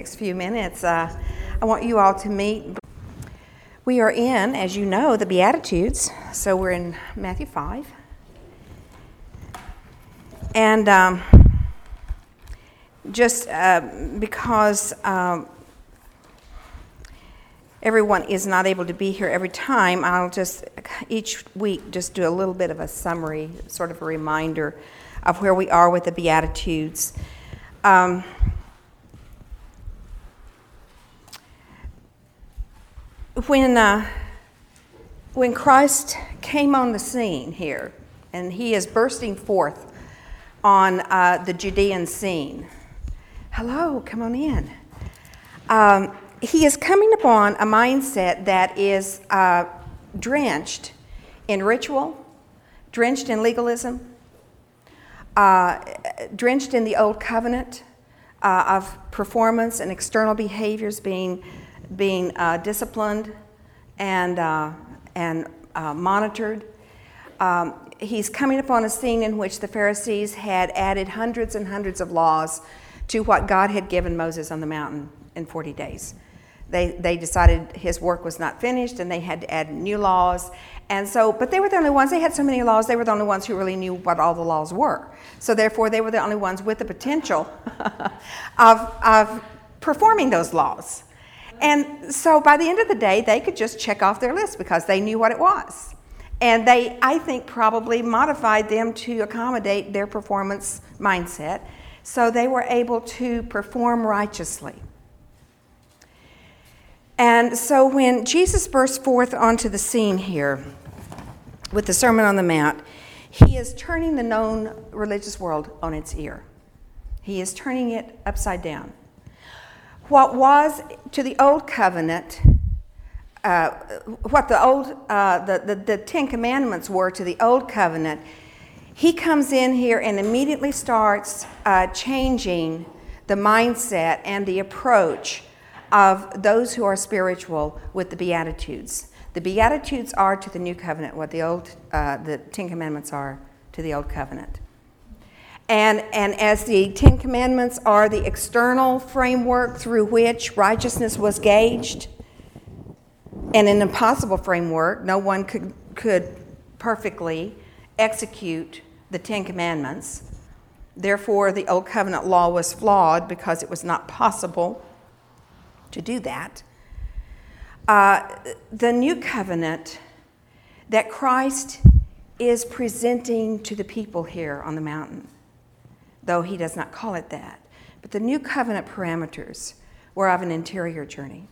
next few minutes, uh, I want you all to meet. We are in, as you know, the Beatitudes. So we're in Matthew 5. And um, just uh, because um, everyone is not able to be here every time, I'll just each week just do a little bit of a summary, sort of a reminder of where we are with the Beatitudes. Um, when, uh, when Christ came on the scene here, and he is bursting forth on uh, the Judean scene. Hello, come on in. Um, he is coming upon a mindset that is uh, drenched in ritual, drenched in legalism, uh, drenched in the old covenant uh, of performance and external behaviors being being uh, disciplined and, uh, and uh, monitored. Um, he's coming upon a scene in which the Pharisees had added hundreds and hundreds of laws to what God had given Moses on the mountain in 40 days. They, they decided his work was not finished and they had to add new laws. And so, but they were the only ones, they had so many laws, they were the only ones who really knew what all the laws were. So, therefore, they were the only ones with the potential of, of performing those laws. And so by the end of the day, they could just check off their list because they knew what it was. And they, I think, probably modified them to accommodate their performance mindset so they were able to perform righteously. And so when Jesus burst forth onto the scene here with the Sermon on the Mount, he is turning the known religious world on its ear. He is turning it upside down what was to the old covenant, uh, what the old, uh, the, the, the Ten Commandments were to the old covenant, he comes in here and immediately starts uh, changing the mindset and the approach of those who are spiritual with the Beatitudes. The Beatitudes are to the new covenant what the old, uh, the Ten Commandments are to the old covenant. And, and as the Ten Commandments are the external framework through which righteousness was gauged, and an impossible framework, no one could, could perfectly execute the Ten Commandments. Therefore, the Old Covenant law was flawed because it was not possible to do that. Uh, the New Covenant that Christ is presenting to the people here on the mountain though he does not call it that. But the new covenant parameters were of an interior journey.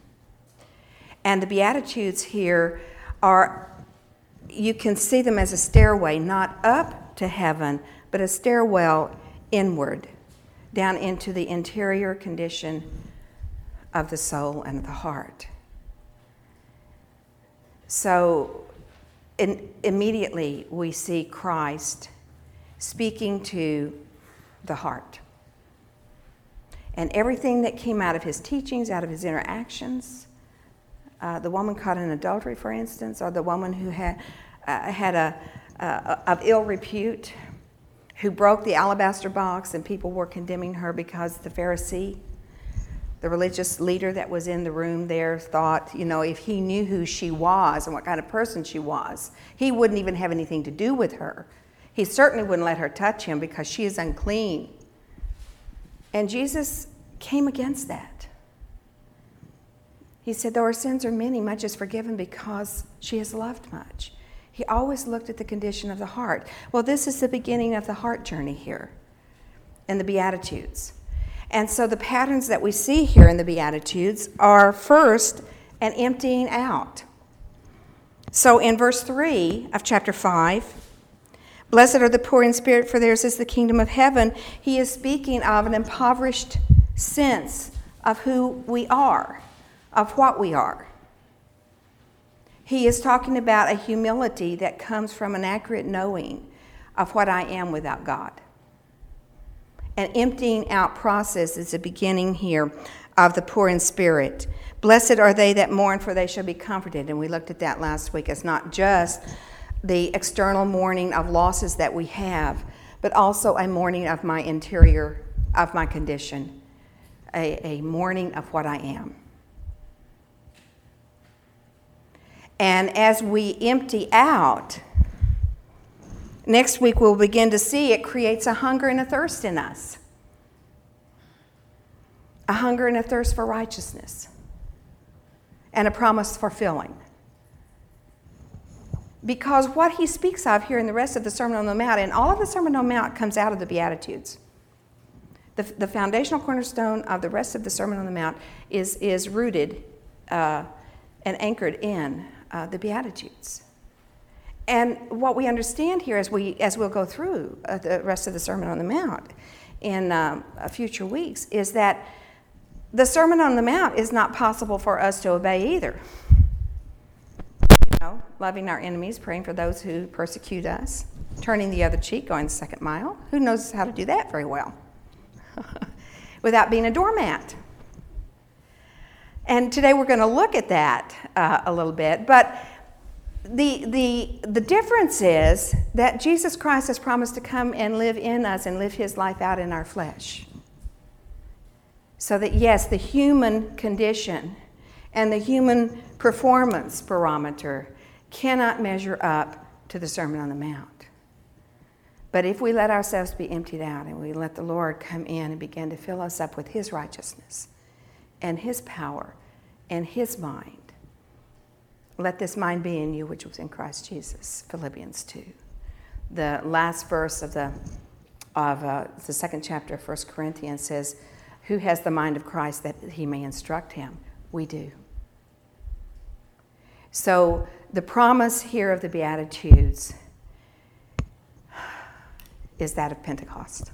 And the Beatitudes here are, you can see them as a stairway, not up to heaven, but a stairwell inward, down into the interior condition of the soul and the heart. So in, immediately we see Christ speaking to the heart. And everything that came out of his teachings, out of his interactions, uh, the woman caught in adultery, for instance, or the woman who had, uh, had a, uh, of ill repute, who broke the alabaster box, and people were condemning her because the Pharisee, the religious leader that was in the room there, thought, you know, if he knew who she was and what kind of person she was, he wouldn't even have anything to do with her. He certainly wouldn't let her touch him because she is unclean. And Jesus came against that. He said, Though her sins are many, much is forgiven because she has loved much. He always looked at the condition of the heart. Well, this is the beginning of the heart journey here in the Beatitudes. And so the patterns that we see here in the Beatitudes are first an emptying out. So in verse 3 of chapter 5, Blessed are the poor in spirit, for theirs is the kingdom of heaven. He is speaking of an impoverished sense of who we are, of what we are. He is talking about a humility that comes from an accurate knowing of what I am without God. An emptying out process is the beginning here of the poor in spirit. Blessed are they that mourn, for they shall be comforted. And we looked at that last week. It's not just the external mourning of losses that we have, but also a mourning of my interior, of my condition. a, a mourning of what I am. And as we empty out, next week we'll begin to see it creates a hunger and a thirst in us a hunger and a thirst for righteousness, and a promise for filling. Because what he speaks of here in the rest of the Sermon on the Mount, and all of the Sermon on the Mount comes out of the Beatitudes. The, the foundational cornerstone of the rest of the Sermon on the Mount is, is rooted uh, and anchored in uh, the Beatitudes. And what we understand here as, we, as we'll go through uh, the rest of the Sermon on the Mount in um, future weeks is that the Sermon on the Mount is not possible for us to obey either. Loving our enemies, praying for those who persecute us, turning the other cheek, going the second mile. Who knows how to do that very well? Without being a doormat. And today we're going to look at that uh, a little bit. But the, the, the difference is that Jesus Christ has promised to come and live in us and live his life out in our flesh. So that, yes, the human condition and the human performance barometer cannot measure up to the Sermon on the Mount. But if we let ourselves be emptied out and we let the Lord come in and begin to fill us up with His righteousness and His power and His mind, let this mind be in you, which was in Christ Jesus, Philippians 2. The last verse of the, of, uh, the second chapter of 1 Corinthians says, who has the mind of Christ that he may instruct him? We do. So, the promise here of the Beatitudes is that of Pentecost.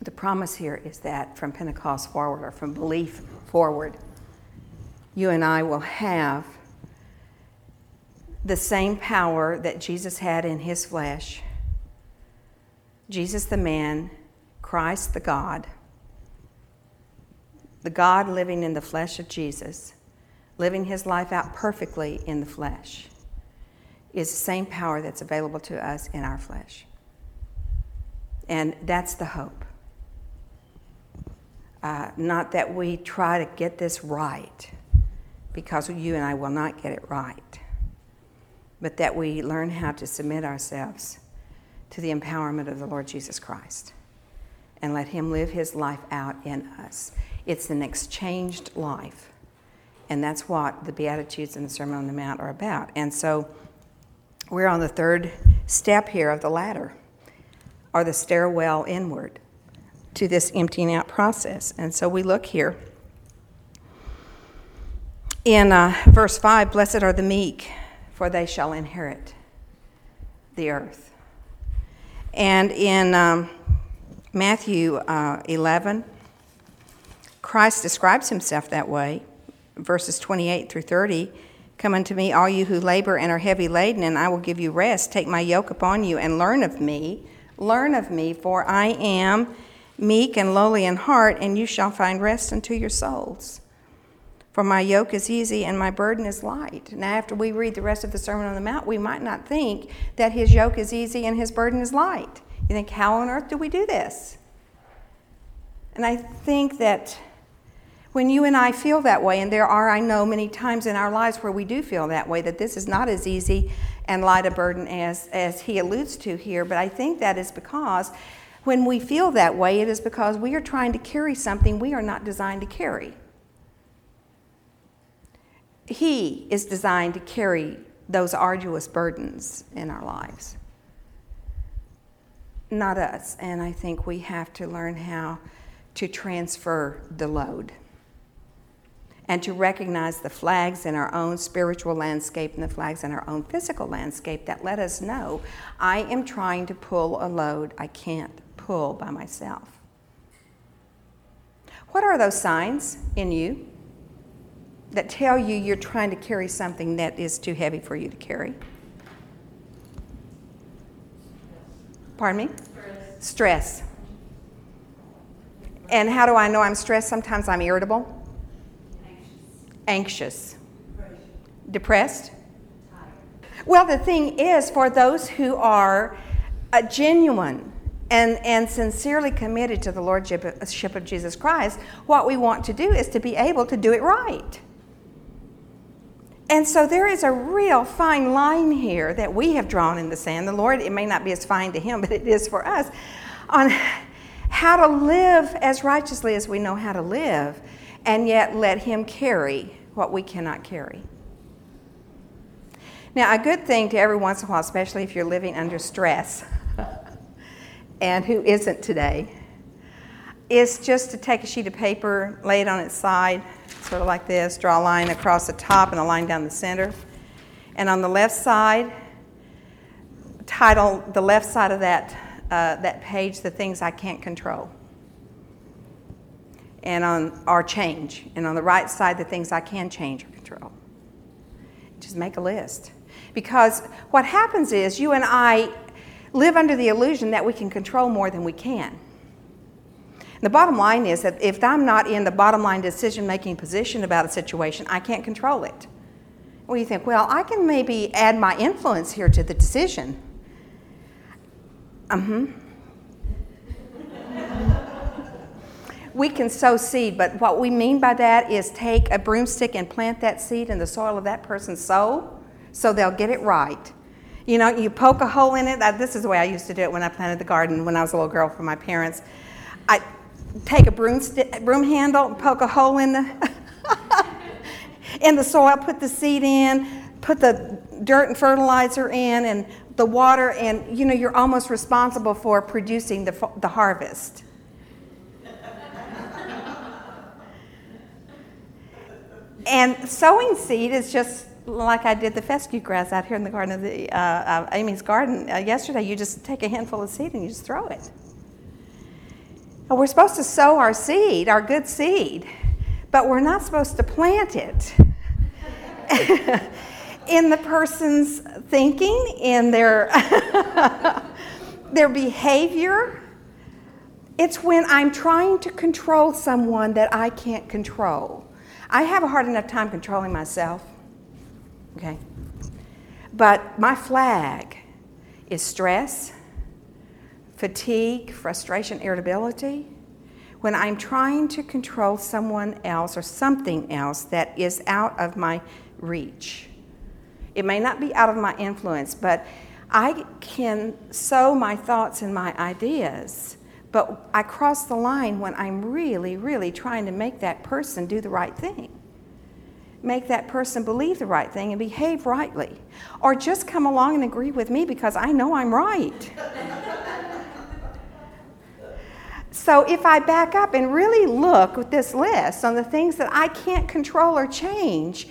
The promise here is that from Pentecost forward, or from belief forward, you and I will have the same power that Jesus had in his flesh. Jesus, the man, Christ the God, the God living in the flesh of Jesus, living his life out perfectly in the flesh, is the same power that's available to us in our flesh. And that's the hope. Uh, not that we try to get this right, because you and I will not get it right, but that we learn how to submit ourselves to the empowerment of the Lord Jesus Christ and let Him live His life out in us. It's an exchanged life. And that's what the Beatitudes and the Sermon on the Mount are about. And so we're on the third step here of the ladder, or the stairwell inward to this emptying out process. And so we look here in uh, verse 5 Blessed are the meek, for they shall inherit the earth. And in um, Matthew uh, 11, Christ describes himself that way. Verses 28 through 30 Come unto me, all you who labor and are heavy laden, and I will give you rest. Take my yoke upon you and learn of me. Learn of me, for I am meek and lowly in heart, and you shall find rest unto your souls. For my yoke is easy and my burden is light. Now, after we read the rest of the Sermon on the Mount, we might not think that his yoke is easy and his burden is light. You think, how on earth do we do this? And I think that when you and I feel that way, and there are, I know, many times in our lives where we do feel that way, that this is not as easy and light a burden as, as he alludes to here, but I think that is because when we feel that way, it is because we are trying to carry something we are not designed to carry. He is designed to carry those arduous burdens in our lives not us. And I think we have to learn how to transfer the load and to recognize the flags in our own spiritual landscape and the flags in our own physical landscape that let us know I am trying to pull a load I can't pull by myself. What are those signs in you that tell you you're trying to carry something that is too heavy for you to carry? Pardon me? Stress. Stress. And how do I know I'm stressed? Sometimes I'm irritable. Anxious. Depressed. Well, the thing is, for those who are uh, genuine and, and sincerely committed to the Lordship of Jesus Christ, what we want to do is to be able to do it right. And so there is a real fine line here that we have drawn in the sand. The Lord, it may not be as fine to Him, but it is for us, on how to live as righteously as we know how to live, and yet let Him carry what we cannot carry. Now, a good thing to every once in a while, especially if you're living under stress, and who isn't today, is just to take a sheet of paper, lay it on its side, sort of like this, draw a line across the top and a line down the center. And on the left side, title the left side of that, uh, that page, The Things I Can't Control. And on our change. And on the right side, the things I can change or control. Just make a list. Because what happens is you and I live under the illusion that we can control more than we can. The bottom line is that if I'm not in the bottom line decision making position about a situation, I can't control it. Well, you think, well, I can maybe add my influence here to the decision. Uh-huh. We can sow seed, but what we mean by that is take a broomstick and plant that seed in the soil of that person's soul so they'll get it right. You know, you poke a hole in it. This is the way I used to do it when I planted the garden when I was a little girl for my parents. I take a broom, broom handle and poke a hole in the in the soil, put the seed in, put the dirt and fertilizer in, and the water, and you know you're almost responsible for producing the, the harvest. And sowing seed is just like I did the fescue grass out here in the garden of the uh, uh, Amy's garden uh, yesterday. You just take a handful of seed and you just throw it. And we're supposed to sow our seed, our good seed, but we're not supposed to plant it in the person's thinking, in their their behavior. It's when I'm trying to control someone that I can't control. I have a hard enough time controlling myself. Okay? But my flag is stress, fatigue, frustration, irritability. When I'm trying to control someone else or something else that is out of my reach. It may not be out of my influence, but I can sow my thoughts and my ideas, but I cross the line when I'm really, really trying to make that person do the right thing make that person believe the right thing and behave rightly. Or just come along and agree with me because I know I'm right. so if I back up and really look with this list on the things that I can't control or change,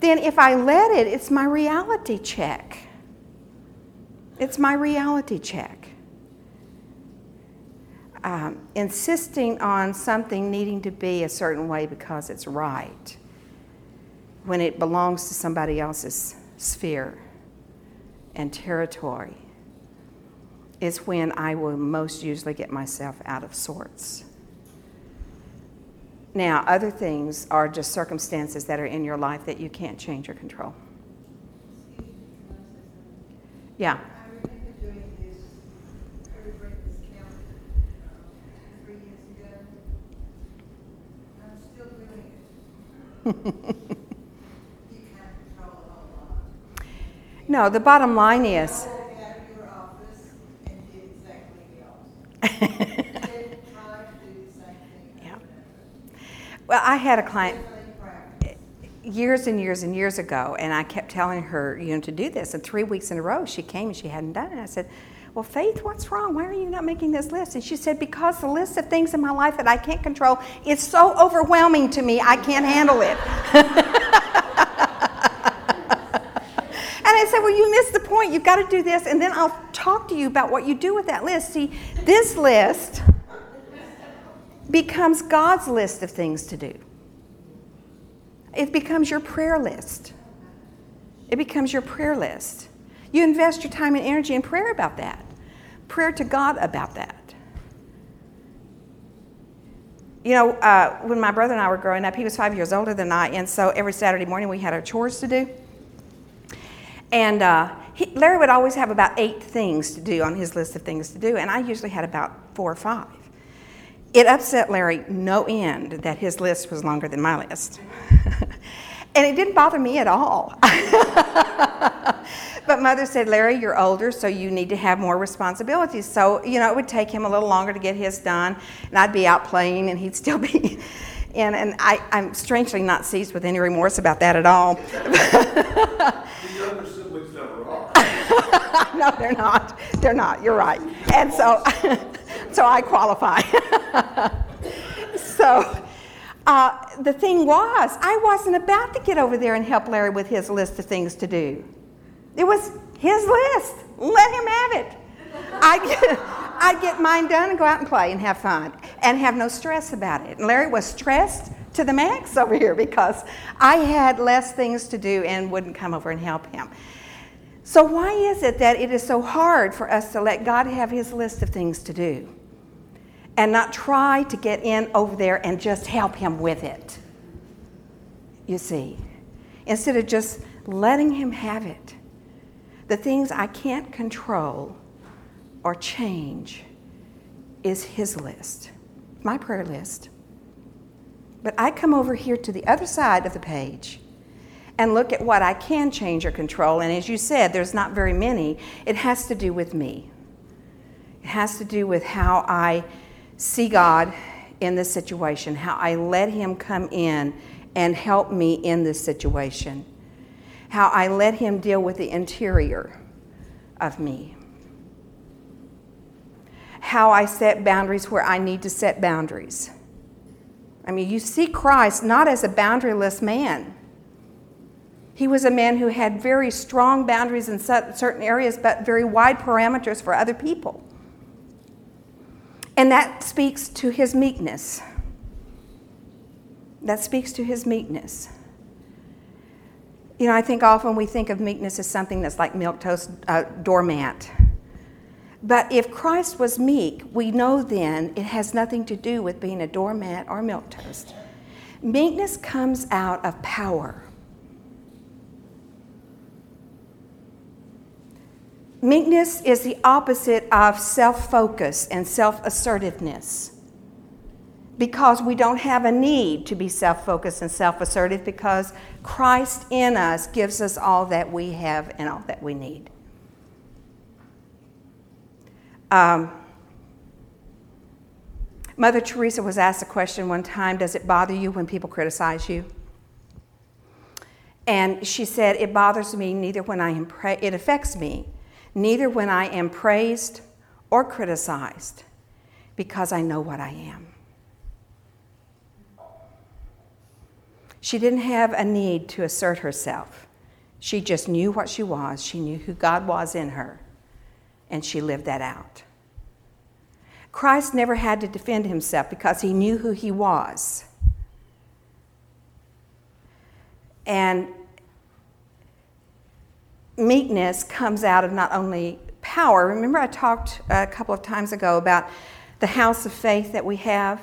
then if I let it, it's my reality check. It's my reality check. Um, insisting on something needing to be a certain way because it's right when it belongs to somebody else's sphere and territory is when I will most usually get myself out of sorts. Now, other things are just circumstances that are in your life that you can't change or control. Yeah. No, the bottom line is. yeah. Well, I had a client years and years and years ago, and I kept telling her, you know, to do this. And three weeks in a row, she came and she hadn't done it. I said, well, Faith, what's wrong? Why are you not making this list? And she said, Because the list of things in my life that I can't control is so overwhelming to me, I can't handle it. And I said, Well, you missed the point. You've got to do this, and then I'll talk to you about what you do with that list. See, this list becomes God's list of things to do, it becomes your prayer list. It becomes your prayer list. You invest your time and energy in prayer about that, prayer to God about that. You know, uh, when my brother and I were growing up, he was five years older than I, and so every Saturday morning we had our chores to do. And uh, he, Larry would always have about eight things to do on his list of things to do, and I usually had about four or five. It upset Larry no end that his list was longer than my list. and it didn't bother me at all. but mother said, Larry, you're older, so you need to have more responsibilities. So, you know, it would take him a little longer to get his done, and I'd be out playing, and he'd still be. And, and I, I'm strangely not seized with any remorse about that at all. The younger siblings never are. no, they're not. They're not. You're right. And so, so I qualify. so, uh, the thing was, I wasn't about to get over there and help Larry with his list of things to do. It was his list. Let him have it. I get, I'd get mine done and go out and play and have fun and have no stress about it. And Larry was stressed to the max over here because I had less things to do and wouldn't come over and help him. So, why is it that it is so hard for us to let God have his list of things to do and not try to get in over there and just help him with it? You see, instead of just letting him have it. The things I can't control or change is his list, my prayer list. But I come over here to the other side of the page and look at what I can change or control. And as you said, there's not very many. It has to do with me, it has to do with how I see God in this situation, how I let Him come in and help me in this situation, how I let Him deal with the interior of me how I set boundaries where I need to set boundaries. I mean, you see Christ not as a boundaryless man. He was a man who had very strong boundaries in certain areas, but very wide parameters for other people. And that speaks to his meekness. That speaks to his meekness. You know, I think often we think of meekness as something that's like milquetoast uh, doormat but if Christ was meek, we know then it has nothing to do with being a doormat or milquetoast. Meekness comes out of power. Meekness is the opposite of self focus and self assertiveness because we don't have a need to be self focused and self assertive because Christ in us gives us all that we have and all that we need. Um, Mother Teresa was asked a question one time Does it bother you when people criticize you? And she said, It bothers me neither when I am, pra- it affects me, neither when I am praised or criticized, because I know what I am. She didn't have a need to assert herself. She just knew what she was, she knew who God was in her and she lived that out. Christ never had to defend himself because he knew who he was. And meekness comes out of not only power. Remember, I talked a couple of times ago about the house of faith that we have,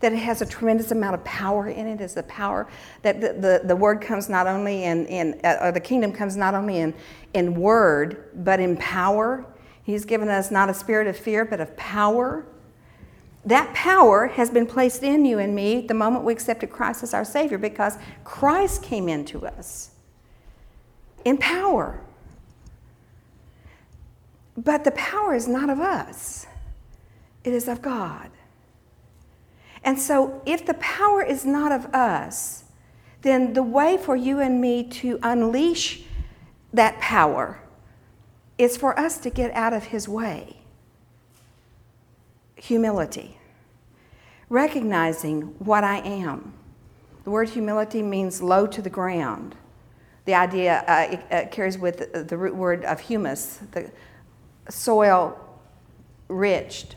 that it has a tremendous amount of power in it, is the power that the, the, the word comes not only in, in uh, or the kingdom comes not only in, in word, but in power. He's given us not a spirit of fear, but of power. That power has been placed in you and me the moment we accepted Christ as our Savior because Christ came into us in power. But the power is not of us, it is of God. And so, if the power is not of us, then the way for you and me to unleash that power is for us to get out of his way. Humility. Recognizing what I am. The word humility means low to the ground. The idea uh, it, uh, carries with the, the root word of humus, the soil rich,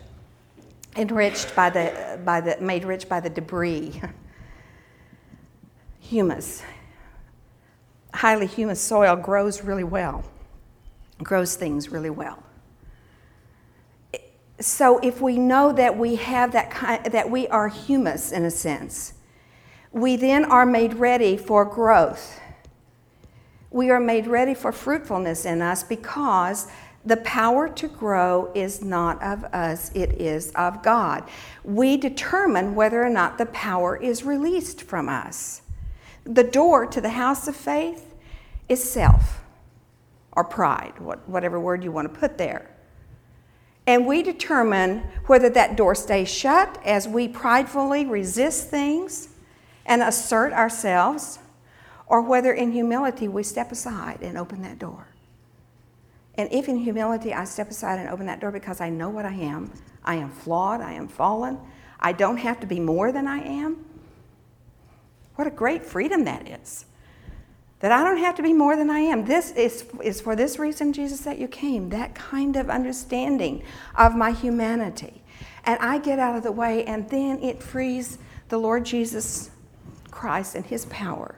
enriched by the, by the, made rich by the debris. humus. Highly humus soil grows really well grows things really well. So if we know that we have that kind, that we are humus in a sense, we then are made ready for growth. We are made ready for fruitfulness in us because the power to grow is not of us, it is of God. We determine whether or not the power is released from us. The door to the house of faith is self or pride, whatever word you want to put there. And we determine whether that door stays shut as we pridefully resist things and assert ourselves, or whether in humility we step aside and open that door. And if in humility I step aside and open that door because I know what I am, I am flawed, I am fallen, I don't have to be more than I am, what a great freedom that is that I don't have to be more than I am. This is, is for this reason, Jesus, that you came, that kind of understanding of my humanity. And I get out of the way, and then it frees the Lord Jesus Christ and his power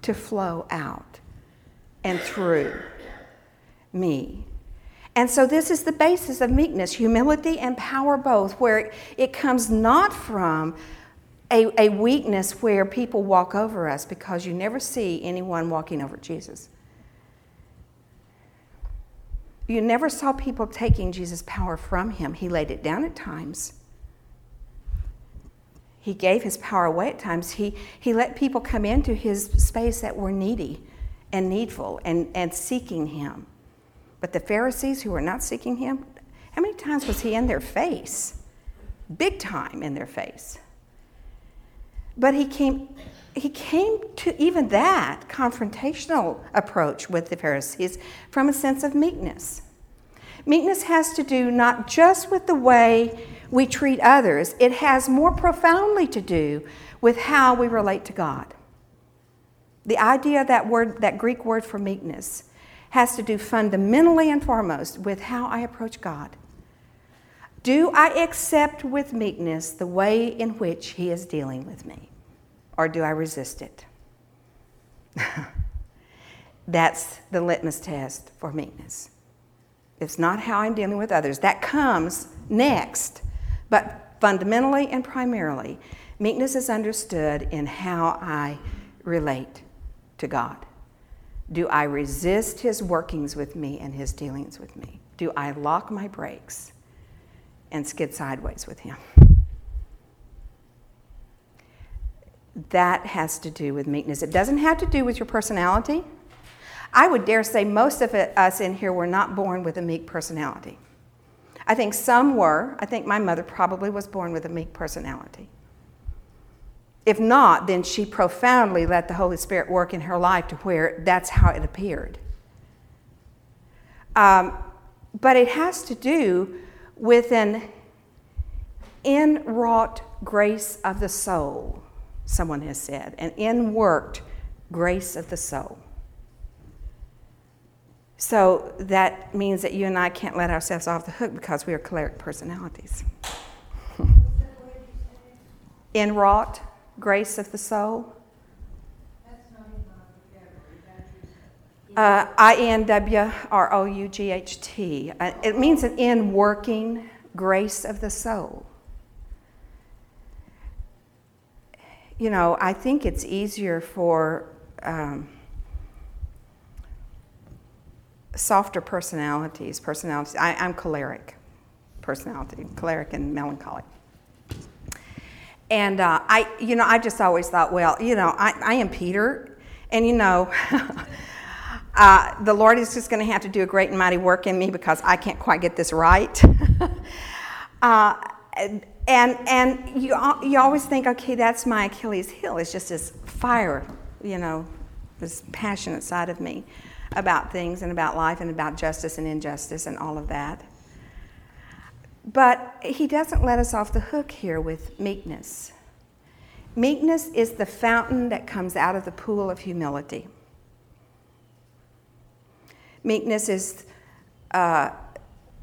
to flow out and through me. And so, this is the basis of meekness humility and power both, where it comes not from a, a weakness where people walk over us because you never see anyone walking over Jesus. You never saw people taking Jesus' power from him. He laid it down at times. He gave his power away at times. He, he let people come into his space that were needy and needful and, and seeking him. But the Pharisees who were not seeking him, how many times was he in their face? Big time in their face. But he came, he came to even that confrontational approach with the Pharisees from a sense of meekness. Meekness has to do not just with the way we treat others, it has more profoundly to do with how we relate to God. The idea of that word, that Greek word for meekness, has to do fundamentally and foremost with how I approach God. Do I accept with meekness the way in which He is dealing with me? Or do I resist it? That's the litmus test for meekness. It's not how I'm dealing with others. That comes next. But fundamentally and primarily, meekness is understood in how I relate to God. Do I resist his workings with me and his dealings with me? Do I lock my brakes? and skid sideways with him. That has to do with meekness. It doesn't have to do with your personality. I would dare say most of us in here were not born with a meek personality. I think some were. I think my mother probably was born with a meek personality. If not, then she profoundly let the Holy Spirit work in her life to where that's how it appeared. Um, but it has to do with an inwrought grace of the soul, someone has said, an inworked grace of the soul. So that means that you and I can't let ourselves off the hook because we are choleric personalities. inwrought grace of the soul. Uh, I N W R O U G H T. Uh, it means an in working grace of the soul. You know, I think it's easier for um, softer personalities, personalities. I, I'm choleric personality, choleric and melancholic. And uh, I, you know, I just always thought, well, you know, I, I am Peter, and you know, Uh, the Lord is just going to have to do a great and mighty work in me because I can't quite get this right. uh, and and you, you always think, okay, that's my Achilles heel. It's just this fire, you know, this passionate side of me about things and about life and about justice and injustice and all of that. But he doesn't let us off the hook here with meekness. Meekness is the fountain that comes out of the pool of humility. Meekness is uh,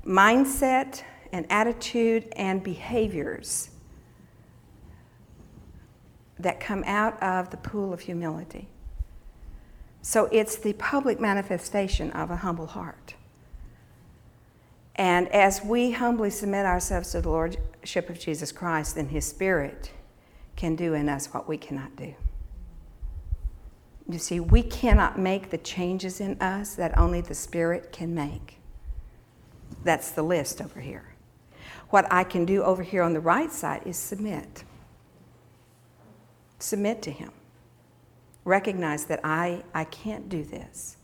mindset and attitude and behaviors that come out of the pool of humility. So it's the public manifestation of a humble heart. And as we humbly submit ourselves to the Lordship of Jesus Christ, then His Spirit can do in us what we cannot do. You see, we cannot make the changes in us that only the Spirit can make. That's the list over here. What I can do over here on the right side is submit. Submit to Him. Recognize that I, I can't do this,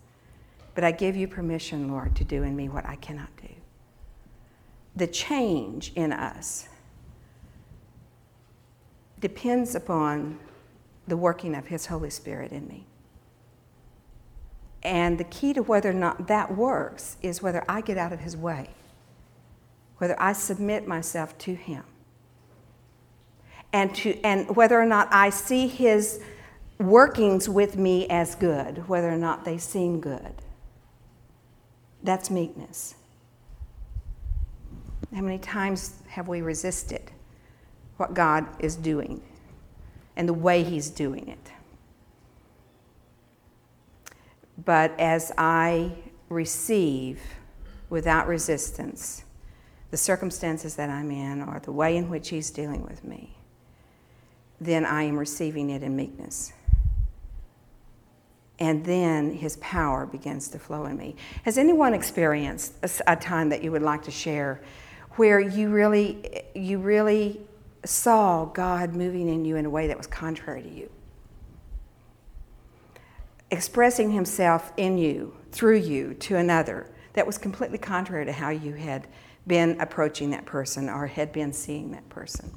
but I give you permission, Lord, to do in me what I cannot do. The change in us depends upon the working of His Holy Spirit in me. And the key to whether or not that works is whether I get out of His way, whether I submit myself to Him, and, to, and whether or not I see His workings with me as good, whether or not they seem good. That's meekness. How many times have we resisted what God is doing and the way He's doing it? But as I receive without resistance the circumstances that I'm in or the way in which He's dealing with me, then I am receiving it in meekness. And then His power begins to flow in me. Has anyone experienced a, time that you would like to share where you really, you really saw God moving in you in a way that was contrary to you? expressing himself in you, through you, to another that was completely contrary to how you had been approaching that person or had been seeing that person.